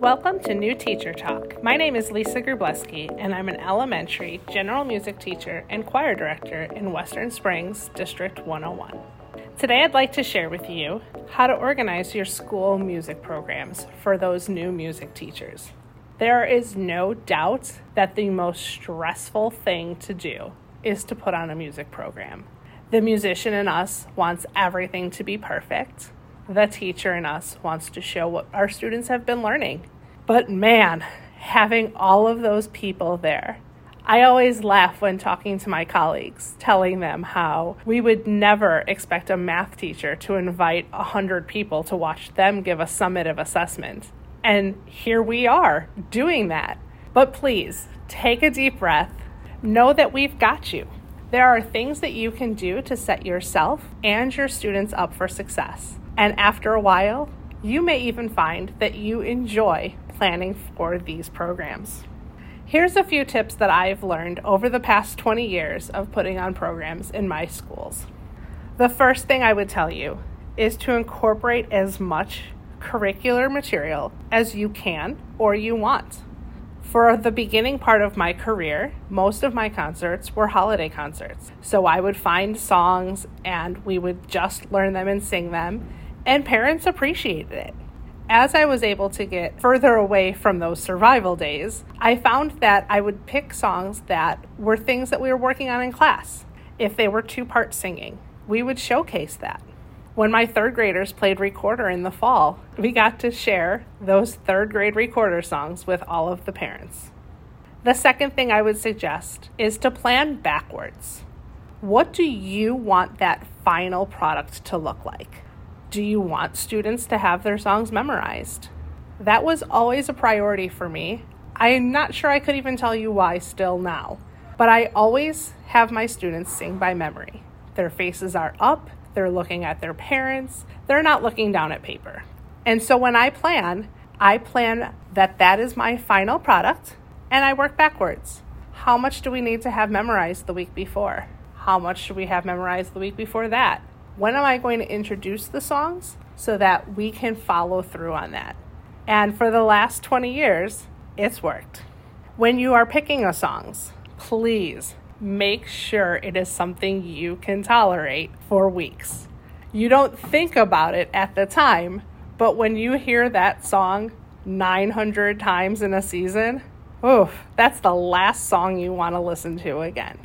Welcome to New Teacher Talk. My name is Lisa Grubelsky, and I'm an elementary general music teacher and choir director in Western Springs, District 101. Today, I'd like to share with you how to organize your school music programs for those new music teachers. There is no doubt that the most stressful thing to do is to put on a music program. The musician in us wants everything to be perfect the teacher in us wants to show what our students have been learning. But man, having all of those people there. I always laugh when talking to my colleagues, telling them how we would never expect a math teacher to invite a 100 people to watch them give a summative assessment. And here we are doing that. But please take a deep breath. Know that we've got you. There are things that you can do to set yourself and your students up for success. And after a while, you may even find that you enjoy planning for these programs. Here's a few tips that I've learned over the past 20 years of putting on programs in my schools. The first thing I would tell you is to incorporate as much curricular material as you can or you want. For the beginning part of my career, most of my concerts were holiday concerts. So I would find songs and we would just learn them and sing them and parents appreciated it. As I was able to get further away from those survival days, I found that I would pick songs that were things that we were working on in class. If they were two part singing, we would showcase that. When my third graders played recorder in the fall, we got to share those third grade recorder songs with all of the parents. The second thing I would suggest is to plan backwards. What do you want that final product to look like? Do you want students to have their songs memorized? That was always a priority for me. I'm not sure I could even tell you why still now, but I always have my students sing by memory. Their faces are up, they're looking at their parents, they're not looking down at paper. And so when I plan, I plan that that is my final product and I work backwards. How much do we need to have memorized the week before? How much should we have memorized the week before that? When am I going to introduce the songs so that we can follow through on that? And for the last 20 years, it's worked. When you are picking a songs, please make sure it is something you can tolerate for weeks. You don't think about it at the time, but when you hear that song 900 times in a season, oof, that's the last song you want to listen to again.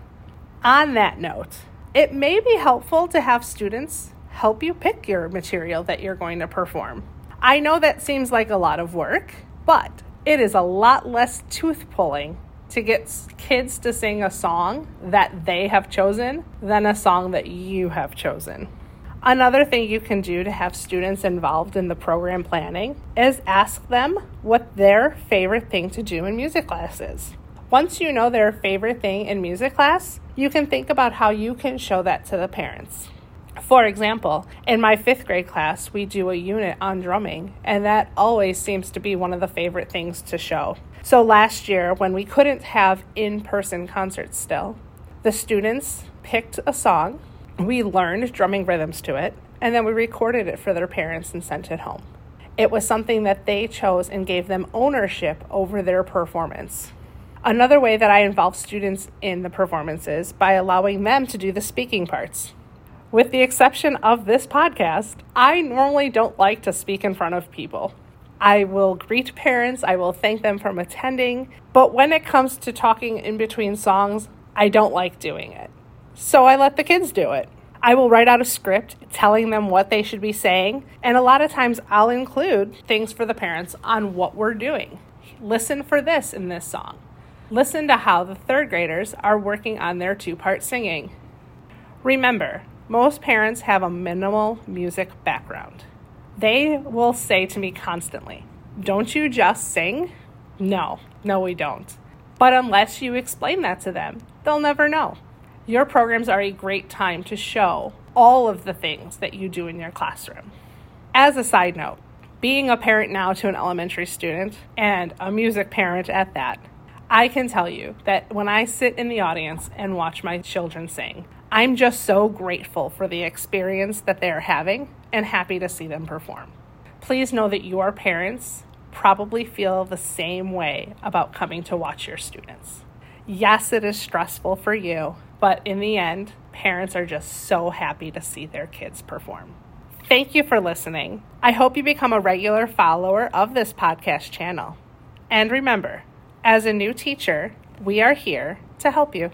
On that note, it may be helpful to have students help you pick your material that you're going to perform. I know that seems like a lot of work, but it is a lot less tooth pulling to get kids to sing a song that they have chosen than a song that you have chosen. Another thing you can do to have students involved in the program planning is ask them what their favorite thing to do in music class is. Once you know their favorite thing in music class, you can think about how you can show that to the parents. For example, in my fifth grade class, we do a unit on drumming, and that always seems to be one of the favorite things to show. So last year, when we couldn't have in person concerts still, the students picked a song, we learned drumming rhythms to it, and then we recorded it for their parents and sent it home. It was something that they chose and gave them ownership over their performance. Another way that I involve students in the performances by allowing them to do the speaking parts. With the exception of this podcast, I normally don't like to speak in front of people. I will greet parents, I will thank them for attending, but when it comes to talking in between songs, I don't like doing it. So I let the kids do it. I will write out a script telling them what they should be saying, and a lot of times I'll include things for the parents on what we're doing. Listen for this in this song. Listen to how the third graders are working on their two part singing. Remember, most parents have a minimal music background. They will say to me constantly, Don't you just sing? No, no, we don't. But unless you explain that to them, they'll never know. Your programs are a great time to show all of the things that you do in your classroom. As a side note, being a parent now to an elementary student and a music parent at that, I can tell you that when I sit in the audience and watch my children sing, I'm just so grateful for the experience that they are having and happy to see them perform. Please know that your parents probably feel the same way about coming to watch your students. Yes, it is stressful for you, but in the end, parents are just so happy to see their kids perform. Thank you for listening. I hope you become a regular follower of this podcast channel. And remember, as a new teacher, we are here to help you.